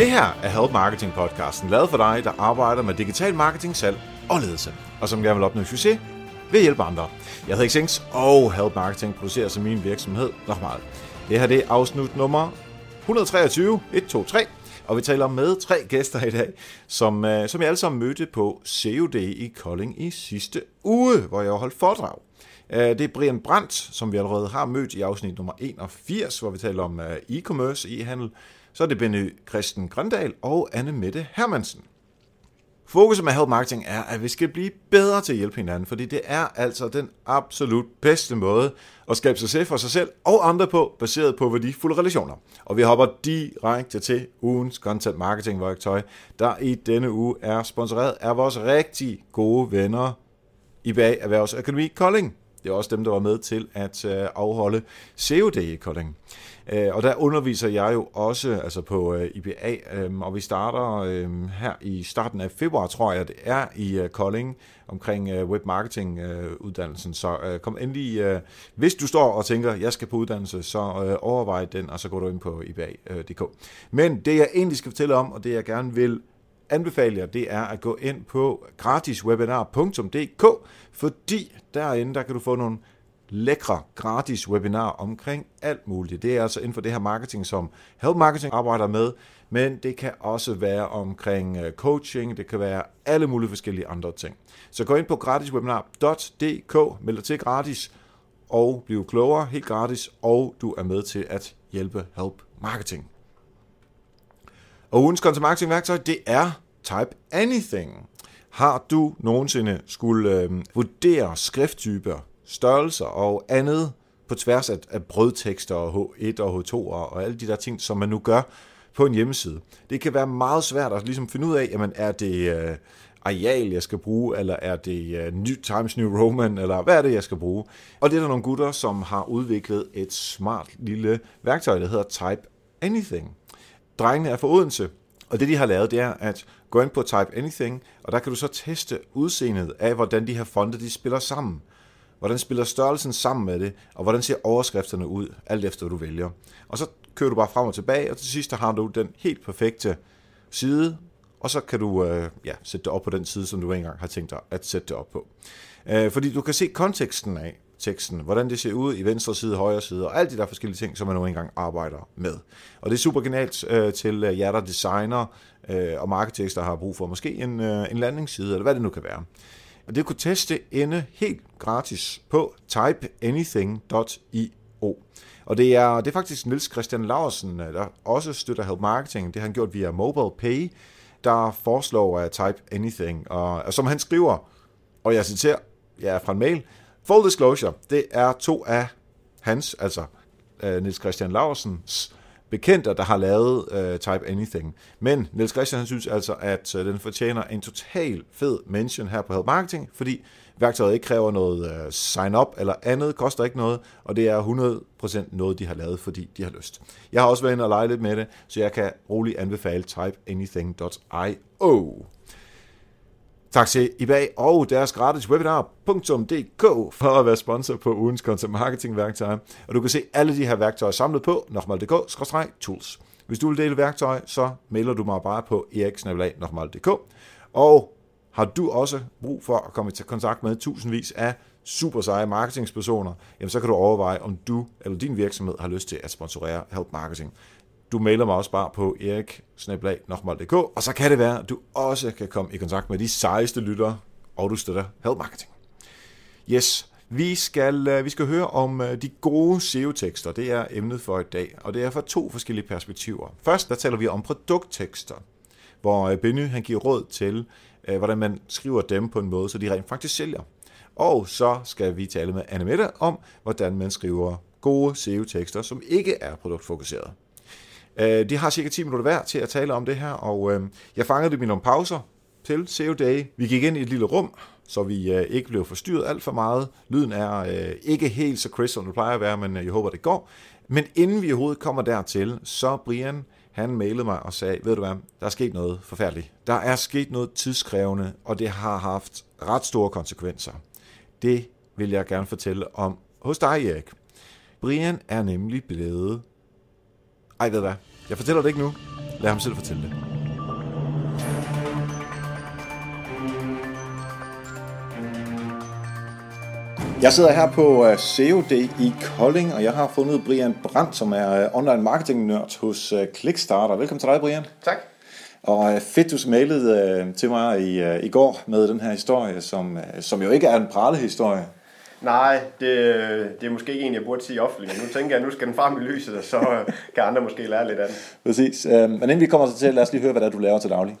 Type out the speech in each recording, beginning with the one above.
Det her er Help Marketing podcasten, lavet for dig, der arbejder med digital marketing, salg og ledelse, og som gerne vil opnå succes ved at hjælpe andre. Jeg hedder Xings, og Help Marketing producerer som min virksomhed nok meget. Det her det er afsnit nummer 123, 1, 2, 3, og vi taler med tre gæster i dag, som, øh, som jeg alle sammen mødte på COD i Kolding i sidste uge, hvor jeg holdt foredrag. Øh, det er Brian Brandt, som vi allerede har mødt i afsnit nummer 81, hvor vi taler om øh, e-commerce, e-handel. Så er det Benny Christen Grøndal og Anne Mette Hermansen. Fokuset med Help Marketing er, at vi skal blive bedre til at hjælpe hinanden, fordi det er altså den absolut bedste måde at skabe succes for sig selv og andre på, baseret på værdifulde relationer. Og vi hopper direkte til ugens content marketing værktøj, der i denne uge er sponsoreret af vores rigtig gode venner i bag Erhvervsakademi Kolding. Det er også dem, der var med til at øh, afholde COD i Kolding. Øh, og der underviser jeg jo også altså på øh, IBA, øhm, og vi starter øhm, her i starten af februar, tror jeg, det er i øh, Kolding omkring øh, webmarketing øh, uddannelsen. Så kom endelig, hvis du står og tænker, jeg skal på uddannelse, så overvej den, og så går du ind på iba.dk. Men det jeg egentlig skal fortælle om, og det jeg gerne vil anbefale jer, det er at gå ind på gratiswebinar.dk, fordi derinde, der kan du få nogle lækre gratis webinar omkring alt muligt. Det er altså inden for det her marketing, som Help Marketing arbejder med, men det kan også være omkring øh, coaching, det kan være alle mulige forskellige andre ting. Så gå ind på gratiswebinar.dk, meld dig til gratis og bliv klogere helt gratis, og du er med til at hjælpe Help Marketing. Og ugens content marketing værktøj, det er Type Anything. Har du nogensinde skulle øh, vurdere skrifttyper, størrelser og andet på tværs af, af brødtekster og H1 og H2 og alle de der ting, som man nu gør på en hjemmeside. Det kan være meget svært at ligesom finde ud af, jamen er det øh, areal, jeg skal bruge, eller er det øh, New Times New Roman, eller hvad er det, jeg skal bruge? Og det er der nogle gutter, som har udviklet et smart lille værktøj, der hedder Type Anything. Drengene er fra Odense, og det de har lavet, det er at gå ind på Type Anything, og der kan du så teste udseendet af, hvordan de her fonde de spiller sammen. Hvordan spiller størrelsen sammen med det, og hvordan ser overskrifterne ud, alt efter hvad du vælger. Og så kører du bare frem og tilbage, og til sidst har du den helt perfekte side, og så kan du øh, ja, sætte det op på den side, som du engang har tænkt dig at sætte det op på. Øh, fordi du kan se konteksten af teksten, hvordan det ser ud i venstre side, højre side, og alle de der forskellige ting, som man nu engang arbejder med. Og det er super genialt øh, til øh, jer, der designer øh, og marketers, der har brug for måske en, øh, en landingsside, eller hvad det nu kan være. Og det kunne teste inde helt gratis på typeanything.io. Og det er, det er faktisk Nils Christian Larsen, øh, der også støtter Help Marketing. Det har han gjort via Mobile Pay, der foreslår at Type Anything. Og, og som han skriver, og jeg citerer ja, fra en mail, Full disclosure, det er to af hans, altså øh, Nils Christian Larsens bekendte, der har lavet øh, Type Anything. Men Niels Christian han synes altså, at øh, den fortjener en total fed mention her på Help Marketing, fordi værktøjet ikke kræver noget øh, sign-up eller andet, koster ikke noget, og det er 100% noget, de har lavet, fordi de har lyst. Jeg har også været inde og lege lidt med det, så jeg kan roligt anbefale typeanything.io. Tak til eBay og deres gratis webinar.dk for at være sponsor på ugens content marketing værktøj. Og du kan se alle de her værktøjer samlet på nokmal.dk-tools. Hvis du vil dele værktøj, så mailer du mig bare på eriksnabelag.dk. Og har du også brug for at komme i kontakt med tusindvis af super seje marketingspersoner, jamen så kan du overveje, om du eller din virksomhed har lyst til at sponsorere Help Marketing. Du mailer mig også bare på erik og så kan det være, at du også kan komme i kontakt med de sejeste lyttere, og du støtter Help Marketing. Yes, vi skal, øh, vi skal høre om øh, de gode SEO-tekster. Det er emnet for i dag, og det er fra to forskellige perspektiver. Først der taler vi om produkttekster, hvor øh, Benny han giver råd til, hvordan man skriver dem på en måde, så de rent faktisk sælger. Og så skal vi tale med Anne Mette om, hvordan man skriver gode SEO-tekster, som ikke er produktfokuseret. Øh, de har cirka 10 minutter hver til at tale om det her, og øh, jeg fangede dem i nogle pauser til SEO Day. Vi gik ind i et lille rum, så vi øh, ikke blev forstyrret alt for meget. Lyden er øh, ikke helt så crisp, som det plejer at være, men øh, jeg håber, det går. Men inden vi overhovedet kommer dertil, så Brian, han mailede mig og sagde, ved du hvad, der er sket noget forfærdeligt. Der er sket noget tidskrævende, og det har haft ret store konsekvenser. Det vil jeg gerne fortælle om hos dig, Erik. Brian er nemlig blevet ej, ved hvad? Jeg fortæller det ikke nu. Lad ham selv fortælle det. Jeg sidder her på uh, COD i Kolding, og jeg har fundet Brian Brandt, som er uh, online marketing nørd hos Clickstarter. Velkommen til dig, Brian. Tak. Og fedt, du mailede uh, til mig i, i går med den her historie, som, som jo ikke er en pralehistorie. Nej, det, det er måske ikke en, jeg burde sige offentligt. Nu tænker jeg, at nu skal den frem i lyset, og så kan andre måske lære lidt af den. Præcis. Uh, men inden vi kommer til, lad os lige høre, hvad det er, du laver til daglig.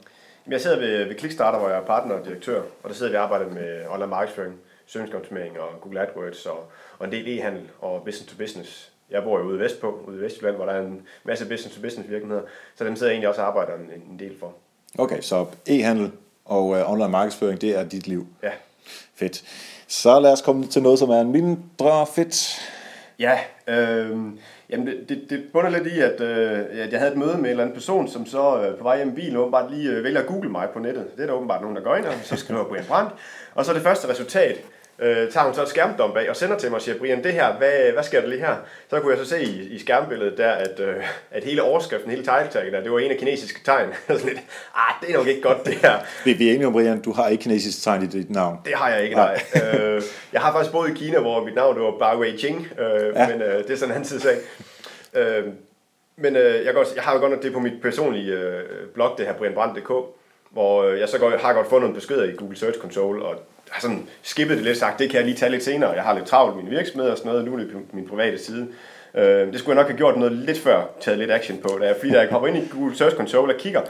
Jeg sidder ved, ved Clickstarter, hvor jeg er partner og direktør, og der sidder vi og arbejder med online markedsføring søgningsoptimering og Google AdWords og, og en del e-handel og business to business. Jeg bor jo ude Vestpå, ude i Vestjylland, hvor der er en masse business to business virksomheder, så dem sidder jeg egentlig også og arbejder en, en del for. Okay, så e-handel og uh, online markedsføring, det er dit liv. Ja. Fedt. Så lad os komme til noget, som er mindre fedt. Ja, øh, jamen det, det, det bunder lidt i, at, øh, at jeg havde et møde med en eller anden person, som så øh, på vej hjem i bilen åbenbart lige øh, vælger at google mig på nettet. Det er der åbenbart nogen, der går ind, og så skriver Brian Brandt. Og så det første resultat, øh, tager hun så et skærmdom bag og sender til mig og siger, Brian, det her, hvad, hvad sker der lige her? Så kunne jeg så se i, i skærmbilledet der, at, øh, at hele overskriften, hele title der, det var en af kinesiske tegn. så lidt, ah, det er nok ikke godt det her. Vi, vi er enige om, Brian, du har ikke kinesisk tegn i dit navn. Det har jeg ikke, nej. øh, jeg har faktisk boet i Kina, hvor mit navn det var Bai Wei-Jing, øh, ja. men øh, det er sådan en anden side sag. Øh, men øh, jeg, godt, jeg har jo godt nok det på mit personlige øh, blog, det her brianbrand.dk, hvor øh, jeg så godt, har godt fundet nogle beskeder i Google Search Console, og har sådan skippet det lidt sagt, det kan jeg lige tage lidt senere. Jeg har lidt travlt med min virksomhed og sådan noget, nu er det på min private side. Øh, det skulle jeg nok have gjort noget lidt før, taget lidt action på. Da jeg, fordi da jeg hopper ind i Google Search Console og kigger,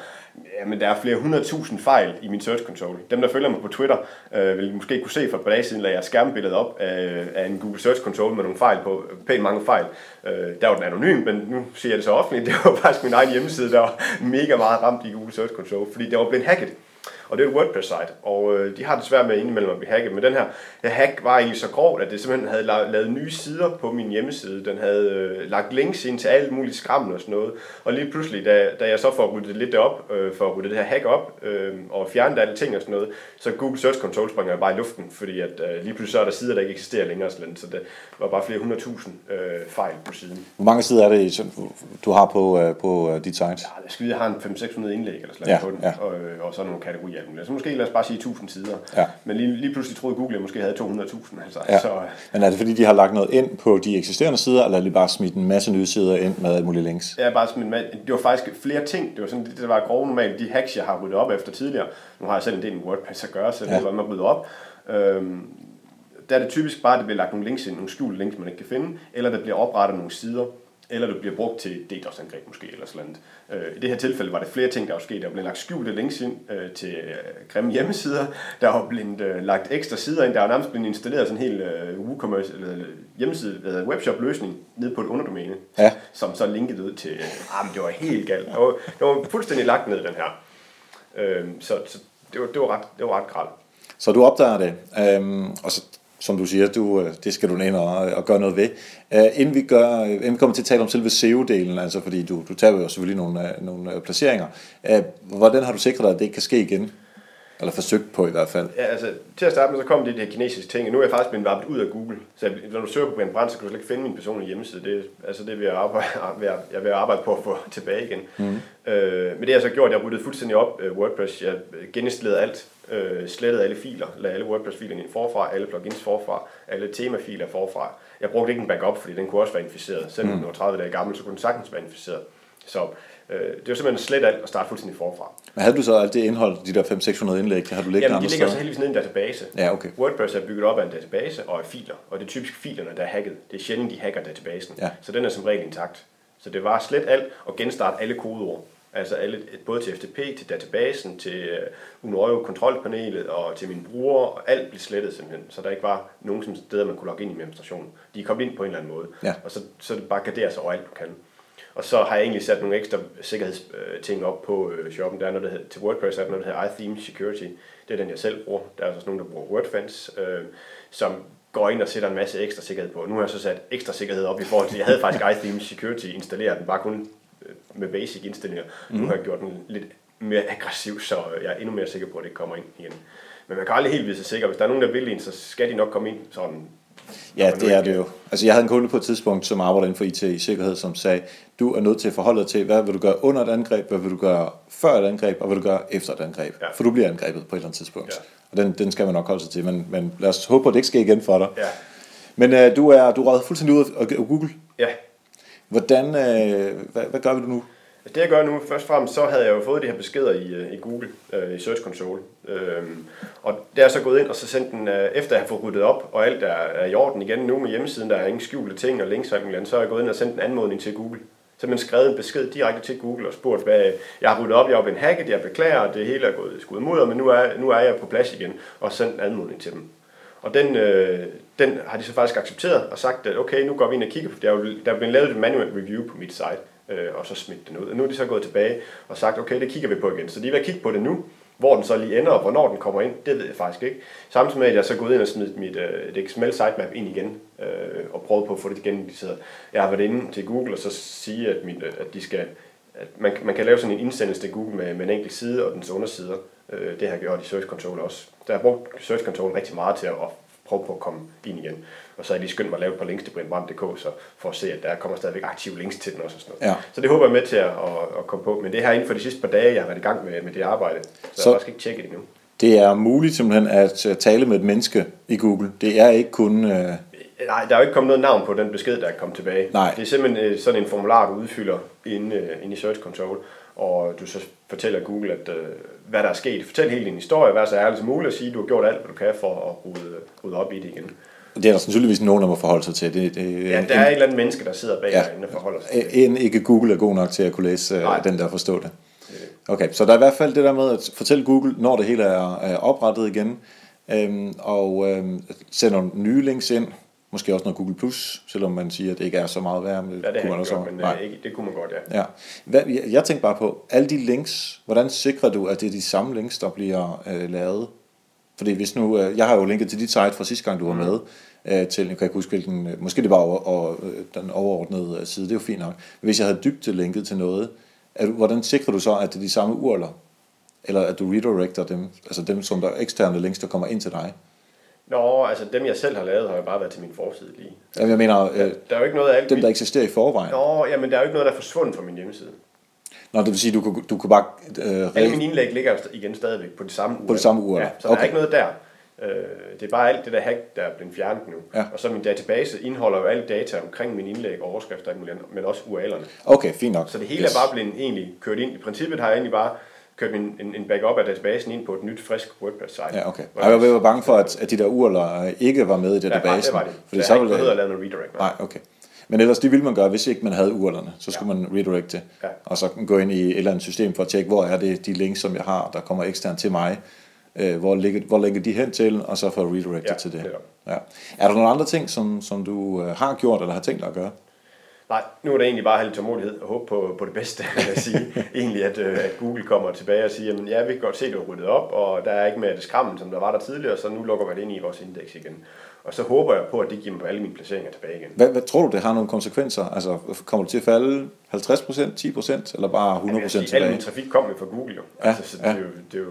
jamen der er flere hundredtusind fejl i min Search Console. Dem, der følger mig på Twitter, øh, vil måske kunne se for et par dage siden, lagde jeg skærmbilledet op af, af en Google Search Console med nogle fejl på, pænt mange fejl. Øh, der var den anonym, men nu siger jeg det så offentligt, det var faktisk min egen hjemmeside, der var mega meget ramt i Google Search Console, fordi det var blevet hacket og det er et WordPress-site, og øh, de har det svært med indimellem at blive hacket, men den her, her hack var egentlig så grov, at det simpelthen havde lavet, lavet nye sider på min hjemmeside. Den havde øh, lagt links ind til alt muligt skrammel og sådan noget, og lige pludselig, da, da jeg så får ryddet lidt op, øh, for at rydde det her hack op, øh, og fjerne alle ting og sådan noget, så Google Search Console springer bare i luften, fordi at øh, lige pludselig så er der sider, der ikke eksisterer længere, så det var bare flere hundredtusind øh, fejl på siden. Hvor mange sider er det, du har på, øh, på øh, dit site? Ja, jeg skal jeg har en 500-600 indlæg eller sådan ja, på den, ja. og, øh, og så nogle kategorier alt muligt. Så måske lad os bare sige 1000 sider. Ja. Men lige, lige pludselig troede Google, at jeg måske havde 200.000. Altså. Ja. Så, Men er det fordi, de har lagt noget ind på de eksisterende sider, eller er de bare smidt en masse nye sider ind med alle mulige links? Ja, bare smidt med, det var faktisk flere ting. Det var sådan, det var grove normalt, de hacks, jeg har ryddet op efter tidligere. Nu har jeg selv en del med WordPress at gøre, så det ja. var med at rydde op. Øhm, der er det typisk bare, at der bliver lagt nogle links ind, nogle skjulte links, man ikke kan finde, eller der bliver oprettet nogle sider, eller det bliver brugt til DDoS-angreb måske, eller sådan noget. Øh, I det her tilfælde var det flere ting, der var sket. Der blev lagt skjulte links ind øh, til øh, grimme hjemmesider. Der var blevet øh, lagt ekstra sider ind. Der var nærmest blevet installeret sådan en hel øh, WooCommerce, eller hjemmeside, eller webshop-løsning ned på et underdomæne, ja. som så linkede ud til... Øh, ah, men det var helt galt. Det var, det var fuldstændig lagt ned, den her. Øh, så, så det var, det var ret, det var ret gralt. Så du opdager det, øhm, og så som du siger, du, øh, det skal du ind og, og gøre noget ved. Uh, inden, vi gør, øh, inden vi kommer til at tale om selve SEO-delen, altså fordi du, du tager jo selvfølgelig nogle, nogle placeringer, uh, hvordan har du sikret dig, at det ikke kan ske igen? Eller forsøgt på i hvert fald. Ja, altså til at starte med, så kom det de her kinesiske ting, og nu er jeg faktisk blevet varmet ud af Google. Så jeg, når du søger på Brian Brandt, så kan du slet ikke finde min personlige hjemmeside. Det, altså det vil jeg, arbejde, jeg vil arbejde på at få tilbage igen. Mm. Øh, men det har jeg så gjort, jeg ryddede fuldstændig op uh, WordPress. Jeg geninstallerede alt, øh, slettede alle filer, lagde alle WordPress-filerne ind forfra, alle plugins forfra, alle temafiler forfra. Jeg brugte ikke en backup, fordi den kunne også være inficeret. Selvom mm. den var 30 dage gammel, så kunne den sagtens være inficeret. Så øh, det var simpelthen slet alt og starte fuldstændig forfra. Men havde du så alt det indhold, de der 500-600 indlæg, har du liggende Jamen, de ligger så heldigvis nede i en database. Ja, okay. WordPress er bygget op af en database og af filer, og det er typisk filerne, der er hacket. Det er sjældent, de hacker databasen. Ja. Så den er som regel intakt. Så det var slet alt og genstarte alle kodeord. Altså alle, både til FTP, til databasen, til uh, Unoio kontrolpanelet og til mine brugere, og alt blev slettet simpelthen, så der ikke var nogen som steder, man kunne logge ind i administrationen. De er kommet ind på en eller anden måde, ja. og så, så det bare garderes over alt, du kan. Og så har jeg egentlig sat nogle ekstra sikkerhedsting op på øh, shoppen. Der er noget, der hedder, til WordPress er der noget, der hedder iTheme Security. Det er den, jeg selv bruger. Der er også nogen, der bruger WordFence, øh, som går ind og sætter en masse ekstra sikkerhed på. Nu har jeg så sat ekstra sikkerhed op i forhold til, jeg havde faktisk iTheme Security installeret, den bare kun øh, med basic indstillinger. Mm. Nu har jeg gjort den lidt mere aggressiv, så jeg er endnu mere sikker på, at det kommer ind igen. Men man kan aldrig helt vide sig sikker. Hvis der er nogen, der vil ind, så skal de nok komme ind sådan Ja, det er det jo. Altså jeg havde en kunde på et tidspunkt, som arbejder inden for IT i sikkerhed, som sagde, du er nødt til at forholde dig til, hvad vil du gøre under et angreb, hvad vil du gøre før et angreb, og hvad vil du gøre efter et angreb. Ja. For du bliver angrebet på et eller andet tidspunkt. Ja. Og den, den skal man nok holde sig til, men, men lad os håbe, at det ikke sker igen for dig. Ja. Men uh, du er du er fuldstændig ude af Google. Ja. Hvordan, uh, hvad, hvad gør vi nu? Altså det jeg gør nu, først og fremmest, så havde jeg jo fået de her beskeder i, øh, i Google, øh, i Search Console. Øhm, og der er så gået ind og så sendt den, øh, efter jeg har fået ryddet op, og alt er, er i orden igen nu med hjemmesiden, der er ingen skjulte ting og links og alt så er jeg gået ind og sendt en anmodning til Google. Så man skrevet en besked direkte til Google og spurgt, hvad jeg har ryddet op, jeg har blevet hacket, jeg beklager, det hele er gået skudt mod, men nu er, nu er jeg på plads igen, og sendt en anmodning til dem. Og den, øh, den har de så faktisk accepteret og sagt, at okay, nu går vi ind og kigger, for der er, jo, der er blevet lavet et manual review på mit site øh, og så smidt den ud. Og nu er de så gået tilbage og sagt, okay, det kigger vi på igen. Så de er ved at kigge på det nu. Hvor den så lige ender, og hvornår den kommer ind, det ved jeg faktisk ikke. Samtidig med, at jeg så gået ind og smidt mit øh, et XML sitemap ind igen, øh, og prøvet på at få det igen. Jeg har været inde til Google og så sige, at, mit, øh, at de skal at man, man kan lave sådan en indsendelse til Google med, med en enkelt side og dens undersider. Øh, det har jeg gjort i Search Console også. Der har brugt Search Console rigtig meget til at prøve på at komme ind igen. Og så er de skyndt mig at lave et par links til brindbrand.dk, så for at se, at der kommer stadigvæk aktive links til den også. Og sådan noget. Ja. Så det håber jeg med til at, at, at, komme på. Men det her inden for de sidste par dage, jeg har været i gang med, med det arbejde. Så, så jeg har faktisk ikke tjekket det endnu. Det er muligt simpelthen at tale med et menneske i Google. Det er ikke kun... Øh... Nej, der er jo ikke kommet noget navn på den besked, der er kommet tilbage. Nej. Det er simpelthen øh, sådan en formular, du udfylder inde, øh, inde i Search Console, og du så fortæller Google, at, hvad der er sket. Fortæl hele din historie, vær så ærlig som muligt, og sige, at du har gjort alt, hvad du kan for at rydde, rydde op i det igen. Det er der sandsynligvis nogen, der må forholde sig til. Det, det, ja, der er et eller andet menneske, der sidder bag ja, og forholder sig til En ikke Google er god nok til at kunne læse øh, Nej. den der og forstå det. Okay, så der er i hvert fald det der med at fortælle Google, når det hele er, oprettet igen, øhm, og øhm, sende nogle nye links ind, måske også noget Google+, Plus, selvom man siger, at det ikke er så meget værd. Men ja, det, kunne man også, godt, men øh, Nej. Ikke, det kunne man godt, ja. ja. Hvad, jeg, jeg tænker bare på, alle de links, hvordan sikrer du, at det er de samme links, der bliver øh, lavet? Fordi hvis nu, øh, jeg har jo linket til dit site fra sidste gang, du var mm. med, øh, til, jeg kan ikke huske hvilken, øh, måske det var over, over, den overordnede side, det er jo fint nok. Men hvis jeg havde dybt linket til noget, du, hvordan sikrer du så, at det er de samme urler? Eller at du redirecter dem, altså dem som der er eksterne links, der kommer ind til dig? Nå, altså dem jeg selv har lavet, har jo bare været til min forside lige. Jamen jeg mener, der, der er jo ikke noget af alt dem der eksisterer i forvejen. Nå, jamen der er jo ikke noget, der er forsvundet fra min hjemmeside. Nå, det vil sige, du, du, du kunne bare... Øh, Alle mine indlæg ligger igen stadigvæk på det samme ur. På det samme ur, ja. Så okay. der er ikke noget der. Øh, det er bare alt det der hack, der er blevet fjernet nu. Ja. Og så min database indeholder jo alle data omkring min indlæg, overskrifter men også URL'erne. Okay, fint nok. Så det hele yes. er bare blevet egentlig kørt ind. I princippet har jeg egentlig bare kørt en, en, en backup af databasen ind på et nyt, frisk WordPress-site. Ja, okay. Og jeg var bange for, at, at de der URL'er ikke var med i databasen. Ja, det var det. Fordi så, så jeg har ikke lave noget redirect. Nej, okay. Men ellers, det ville man gøre, hvis ikke man havde URL'erne. Så skulle ja. man redirecte, ja. og så gå ind i et eller andet system for at tjekke, hvor er det de links, som jeg har, der kommer eksternt til mig, øh, hvor, ligger, hvor ligger de hen til, og så få redirected ja, til det. det er. Ja. Er der nogle andre ting, som, som du øh, har gjort, eller har tænkt dig at gøre? Nej, nu er det egentlig bare at have lidt tålmodighed og håbe på, på det bedste, vil jeg sige. egentlig, at, øh, at Google kommer tilbage og siger, at ja, vi kan godt se, at du har ryddet op, og der er ikke mere det skrammen, som der var der tidligere, så nu lukker vi det ind i vores indeks igen. Og så håber jeg på, at det giver mig alle mine placeringer tilbage igen. Hvad, hvad tror du, det har nogle konsekvenser? Altså, kommer det til at falde 50% 10% eller bare 100 procent tilbage? Al min trafik kommer jo fra Google jo. Ja, altså, så det, ja. er jo det er jo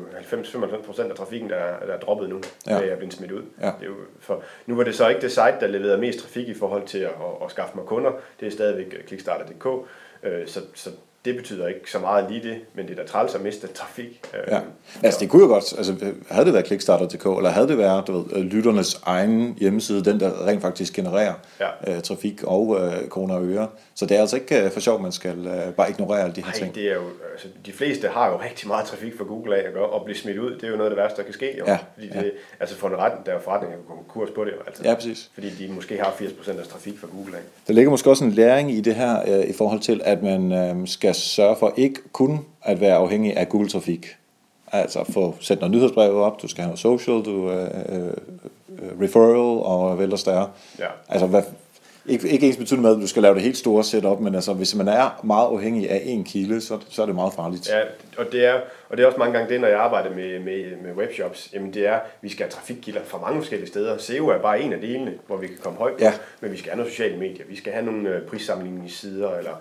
90-95% af trafikken, der, der er droppet nu, ja. da jeg er blevet smidt ud. Ja. Det er jo for, nu var det så ikke det site, der leverede mest trafik i forhold til at, at, at skaffe mig kunder. Det er stadigvæk Kickstarter.dk. Øh, så, så det betyder ikke så meget lige det, men det er da træls at miste trafik. Ja. Øh, altså det kunne jo godt, altså havde det været Kickstarter.dk, eller havde det været du ved, lytternes egen hjemmeside, den der rent faktisk genererer ja. uh, trafik og uh, kroner og øre. Så det er altså ikke uh, for sjovt, man skal uh, bare ignorere alle de her Ej, ting. det er jo, altså, de fleste har jo rigtig meget trafik fra Google af at gøre, og blive smidt ud, det er jo noget af det værste, der kan ske. Jo. Ja. Fordi det, ja. Altså for en retten, der er forretning, at gå kurs på det. Jo, altså, ja, præcis. Fordi de måske har 80% af trafik fra Google af. Der ligger måske også en læring i det her, uh, i forhold til, at man uh, skal sørge for ikke kun at være afhængig af Google-trafik. Altså få sætte noget nyhedsbrev op, du skal have noget social, du uh, uh, referral og hvad ellers der er. Ja. Altså hvad, ikke, ikke ens betydende med, at du skal lave det helt store setup, men altså, hvis man er meget afhængig af en kilde, så, så er det meget farligt. Ja, og det, er, og det er også mange gange det, når jeg arbejder med, med, med webshops, jamen det er, at vi skal have trafikkilder fra mange forskellige steder. SEO er bare en af delene, hvor vi kan komme højt ja. men vi skal have nogle sociale medier, vi skal have nogle prissammenligningssider, eller øh,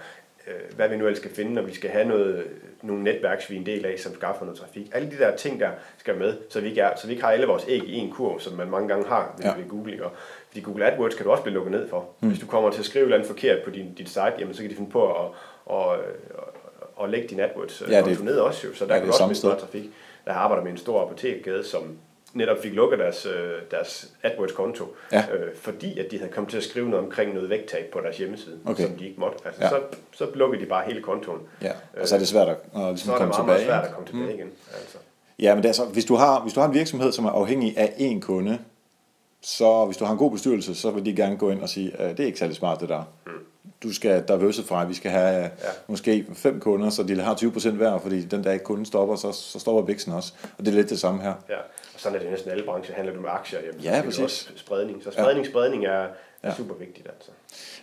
hvad vi nu ellers skal finde, når vi skal have noget, nogle netværks, vi er en del af, som skaffer noget trafik. Alle de der ting der skal med, så vi ikke, er, så vi ikke har alle vores æg i en kurv, som man mange gange har ved, Ja. ved Google. Ikke? Og fordi Google AdWords kan du også blive lukket ned for. Mm. Hvis du kommer til at skrive noget forkert på din, dit site, jamen, så kan de finde på at, at, at, at, lægge din AdWords Ja, ja, det- ned også. Jo. Så der ja, kan du også noget trafik. Der arbejder med en stor apotekkæde, som netop fik lukket deres, øh, deres AdWords-konto, Ja. øh, fordi at de havde kommet til at skrive noget omkring noget vægttab på deres hjemmeside, Okay. som de ikke måtte. Altså, Ja. så, så lukkede de bare hele kontoen. Ja, og så er det svært at, at Så ligesom er det komme meget, meget tilbage. svært at komme tilbage igen. Altså. Ja, men det er så, hvis, du har, hvis du har en virksomhed, som er afhængig af én kunde, så hvis du har en god bestyrelse, så vil de gerne gå ind og sige, at det er ikke særlig smart det der. Du skal diversify, vi skal have ja. måske fem kunder, så de har 20% hver, fordi den dag kunden stopper, så, så stopper væksten også. Og det er lidt det samme her. Ja, og sådan er det næsten alle brancher. Handler du med aktier, jamen, Ja, så præcis. også spredning. Så spredning, spredning er, er super vigtigt. Altså.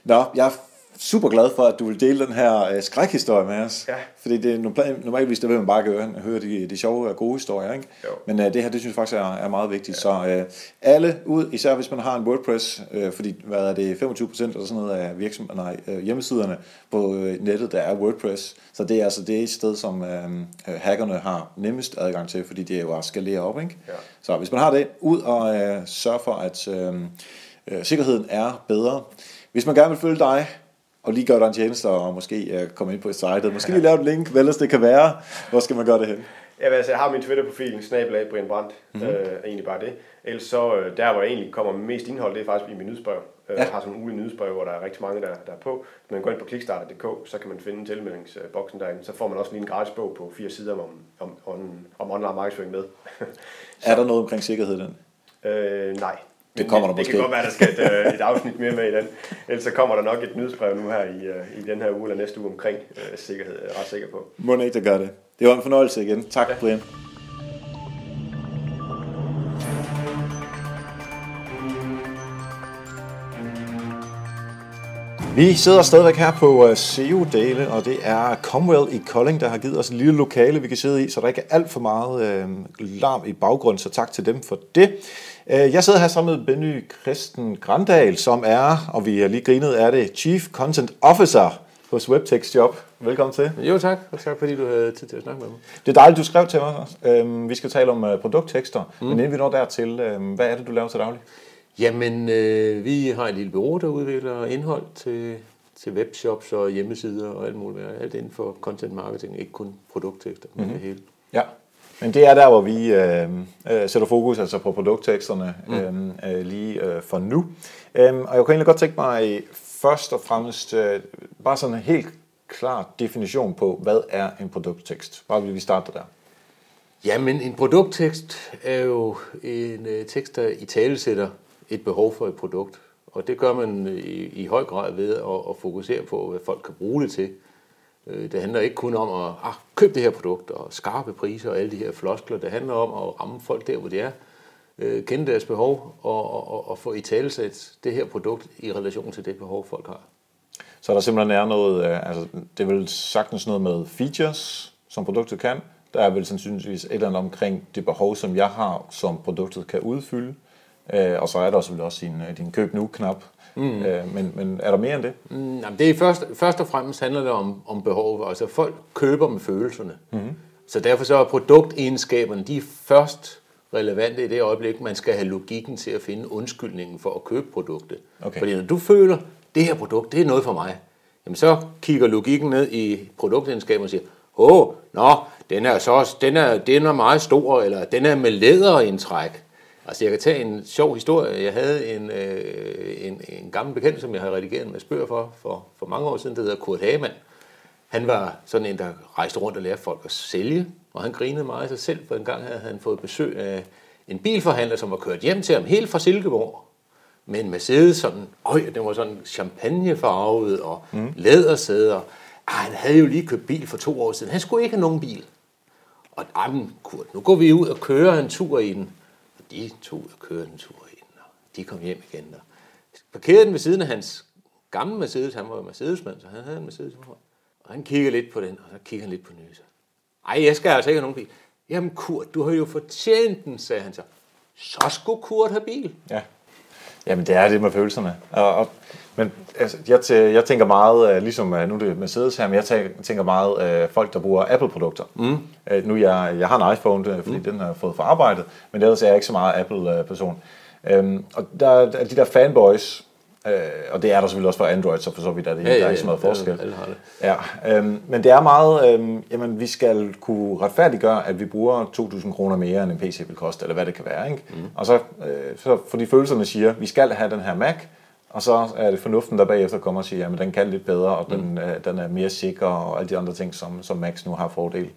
Nå, jeg super glad for, at du vil dele den her øh, skrækhistorie med os. Ja. Fordi det er normalt, normalvis, der vil man bare gøre, høre de, de sjove og gode historier. Ikke? Jo. Men øh, det her, det synes jeg faktisk er, er meget vigtigt. Ja. Så øh, alle ud, især hvis man har en WordPress, øh, fordi hvad er det, 25% eller sådan noget af virksomhed, nej, øh, hjemmesiderne på øh, nettet, der er WordPress. Så det er altså det et sted, som øh, øh, hackerne har nemmest adgang til, fordi det er jo at skalere op. Ikke? Ja. Så hvis man har det, ud og øh, sørg for, at øh, øh, sikkerheden er bedre. Hvis man gerne vil følge dig, og lige gøre dig en tjeneste, og måske øh, komme ind på sitet, måske lige lave et link, hvad ellers det kan være, hvor skal man gøre det hen? Jeg, vil, altså, jeg har min Twitter-profil, snabelag Brian Brandt, mm-hmm. øh, er egentlig bare det. Ellers så, øh, der hvor jeg egentlig kommer mest indhold, det er faktisk i min nyhedsbrev. Øh, Ja. Jeg har sådan en ulig nyhedsbrev, hvor der er rigtig mange, der, der er på. Når man går ind på kickstarter.dk, så kan man finde tilmeldingsboksen derinde. Så får man også lige en gratis bog på fire sider om, om, om, om online markedsføring med. Er der noget omkring sikkerhed den? øh, nej. Det kommer der det måske. kan godt være, der skal et, øh, et afsnit mere med i den. Ellers så kommer der nok et nyhedsbrev nu her i, øh, i den her uge eller næste uge omkring øh, sikkerhed. Jeg er ret sikker på. Må ikke, der gør det. Det var en fornøjelse igen. Tak, ja. Brian. Vi sidder stadigvæk her på uh, SEO-dele, og det er Comwell i Kolding, der har givet os et lille lokale, vi kan sidde i, så der ikke er alt for meget uh, larm i baggrunden, så tak til dem for det. Uh, jeg sidder her sammen med Benny Christen Grandal, som er, og vi har lige grinet af det, Chief Content Officer hos Webtext Job. Velkommen til. Jo tak, og tak fordi du havde tid til at snakke med mig. Det er dejligt, du skrev til mig. Øhm, vi skal tale om uh, produkttekster, mm. men inden vi når dertil, øhm, hvad er det, du laver til daglig? Jamen, øh, vi har et lille bureau, der udvikler indhold til, til webshops og hjemmesider og alt muligt. Alt inden for content marketing, ikke kun produkttekster, men det hele. Ja. Men det er der, hvor vi øh, øh, sætter fokus altså på produktteksterne mm. øh, lige øh, for nu. Øhm, og jeg kunne egentlig godt tænke mig først og fremmest øh, bare sådan en helt klar definition på, hvad er en produkttekst? Bare vil vi starte der. Jamen, en produkttekst er jo en øh, tekst, der i tale sætter et behov for et produkt. Og det gør man i, i høj grad ved at, at fokusere på, hvad folk kan bruge det til. Øh, det handler ikke kun om at ah, købe det her produkt og skarpe priser og alle de her floskler. Det handler om at ramme folk der, hvor de er, øh, kende deres behov og, og, og, og få i talesæt det her produkt i relation til det behov, folk har. Så der simpelthen er noget, øh, altså det er vel sagtens noget med features, som produktet kan. Der er vel sandsynligvis et eller andet omkring det behov, som jeg har, som produktet kan udfylde. Og så er der selvfølgelig også din, din køb nu-knap. Mm. Øh, men, men er der mere end det? Mm, jamen, det er først, først og fremmest handler det om, om behov. Altså folk køber med følelserne. Mm-hmm. Så derfor så er produktegenskaberne, de er først relevante i det øjeblik, man skal have logikken til at finde undskyldningen for at købe produktet. Okay. Fordi når du føler, det her produkt, det er noget for mig, jamen så kigger logikken ned i produktegenskaberne og siger, åh, nå, den er, så, den, er, den er meget stor, eller den er med læderindtræk. Altså jeg kan tage en sjov historie. Jeg havde en, øh, en, en gammel bekendt, som jeg har redigeret en masse bøger for, for, for mange år siden, der hedder Kurt Hagemann. Han var sådan en, der rejste rundt og lærte folk at sælge, og han grinede meget af sig selv, for en gang havde han fået besøg af en bilforhandler, som var kørt hjem til ham, helt fra Silkeborg, med en Mercedes, sådan, øj, den var sådan champagnefarvet og mm. lædersæder. Ah, han havde jo lige købt bil for to år siden. Han skulle ikke have nogen bil. Og jamen, Kurt, nu går vi ud og kører en tur i den. De tog og kørte en tur ind, og de kom hjem igen. Og parkerede den ved siden af hans gamle Mercedes. Han var jo Mercedesmand, så han havde en Mercedes. Og han kigger lidt på den, og så kigger han lidt på nyser. Ej, jeg skal altså ikke have nogen bil. Jamen Kurt, du har jo fortjent den, sagde han så. Så skulle Kurt have bil. Ja. Jamen, det er det med følelserne. Og, og, men altså, jeg, tæ- jeg tænker meget, øh, ligesom øh, nu er det Mercedes her, men jeg tæ- tænker meget øh, folk, der bruger Apple-produkter. Mm. Øh, nu jeg, jeg har en iPhone, fordi mm. den har jeg fået fra arbejdet, men ellers er jeg ikke så meget Apple-person. Øhm, og der er de der fanboys, øh, og det er der selvfølgelig også for Android, så for så vidt er det, ja, der er ikke så meget forskel. Alle har det. Ja, øhm, men det er meget, øhm, jamen vi skal kunne retfærdiggøre, at vi bruger 2.000 kroner mere, end en PC vil koste, eller hvad det kan være. Ikke? Mm. Og så, øh, så fordi følelserne siger, vi skal have den her Mac, og så er det fornuften, der bagefter kommer og siger, at den kan lidt bedre, og den, øh, den er mere sikker, og alle de andre ting, som, som Macs nu har fordel.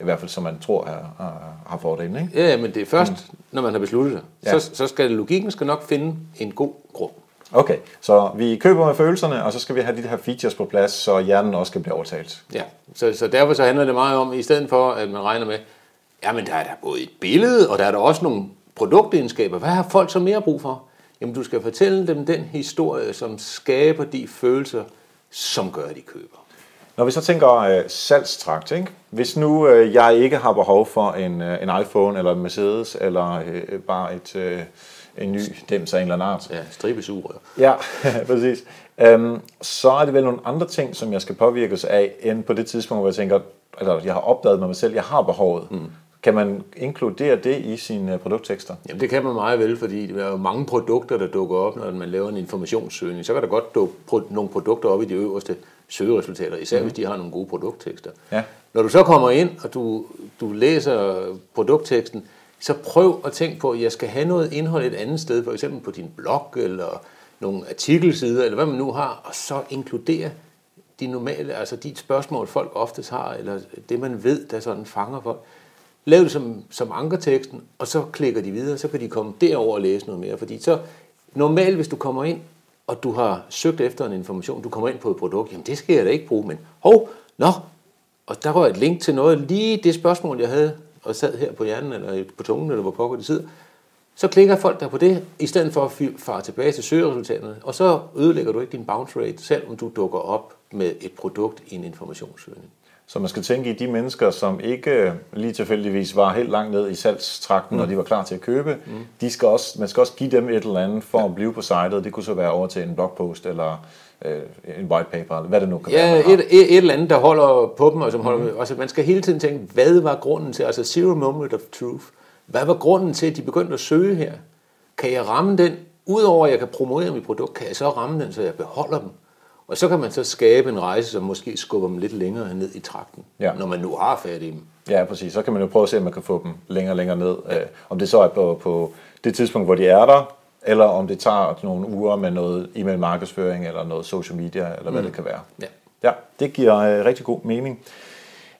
I hvert fald, som man tror er, er, har fordelen. Ikke? Ja, ja, men det er først, mm. når man har besluttet sig. Ja. Ja. Så, så skal logikken skal nok finde en god grund. Okay, så vi køber med følelserne, og så skal vi have de her features på plads, så hjernen også kan blive overtalt. Ja, så, så derfor så handler det meget om, i stedet for at man regner med, jamen der er der både et billede, og der er der også nogle produktegenskaber. Hvad har folk så mere brug for? Jamen du skal fortælle dem den historie, som skaber de følelser, som gør, at de køber. Når vi så tænker øh, salgstrakt, ikke? hvis nu øh, jeg ikke har behov for en, øh, en iPhone eller en Mercedes, eller øh, bare et, øh, en ny dims af en eller anden art. Ja, stribesugerør. Ja, præcis. Øhm, så er det vel nogle andre ting, som jeg skal påvirkes af, end på det tidspunkt, hvor jeg tænker, eller jeg har opdaget med mig selv, jeg har behovet. Mm. Kan man inkludere det i sine øh, produkttekster? Jamen det kan man meget vel, fordi der er jo mange produkter, der dukker op, når man laver en informationssøgning. Så kan der godt dukke nogle produkter op i de øverste søgeresultater, især mm. hvis de har nogle gode produkttekster. Ja. Når du så kommer ind, og du, du læser produktteksten, så prøv at tænke på, at jeg skal have noget indhold et andet sted, for eksempel på din blog, eller nogle artikelsider, eller hvad man nu har, og så inkludere de normale, altså de spørgsmål, folk oftest har, eller det man ved, der sådan fanger folk. Lav det som, som ankerteksten, og så klikker de videre, så kan de komme derover og læse noget mere. Fordi så normalt, hvis du kommer ind, og du har søgt efter en information, du kommer ind på et produkt, jamen det skal jeg da ikke bruge, men hov, nå, og der var et link til noget, lige det spørgsmål, jeg havde, og sad her på hjernen, eller på tungen, eller hvor pokker det sidder, så klikker folk der på det, i stedet for at fare tilbage til søgeresultaterne, og så ødelægger du ikke din bounce rate, selvom du dukker op med et produkt i en informationssøgning. Så man skal tænke i de mennesker, som ikke lige tilfældigvis var helt langt ned i salgstrakten, mm. og de var klar til at købe, mm. de skal også, man skal også give dem et eller andet for at blive på sitet. Det kunne så være over til en blogpost, eller øh, en white paper, eller hvad det nu kan være. Ja, har. et, et, et eller andet, der holder på dem, og som holder, mm. altså man skal hele tiden tænke, hvad var grunden til, altså zero moment of truth, hvad var grunden til, at de begyndte at søge her? Kan jeg ramme den, udover at jeg kan promovere mit produkt, kan jeg så ramme den, så jeg beholder dem? Og så kan man så skabe en rejse, som måske skubber dem lidt længere ned i trakten, Ja. når man nu har fat i dem. Ja, præcis. Så kan man jo prøve at se, om man kan få dem længere og længere ned. Ja. Om det så er på, på det tidspunkt, hvor de er der, eller om det tager nogle uger med noget e-mail markedsføring, eller noget social media, eller hvad mm. det kan være. Ja. Ja, det giver øh, rigtig god mening.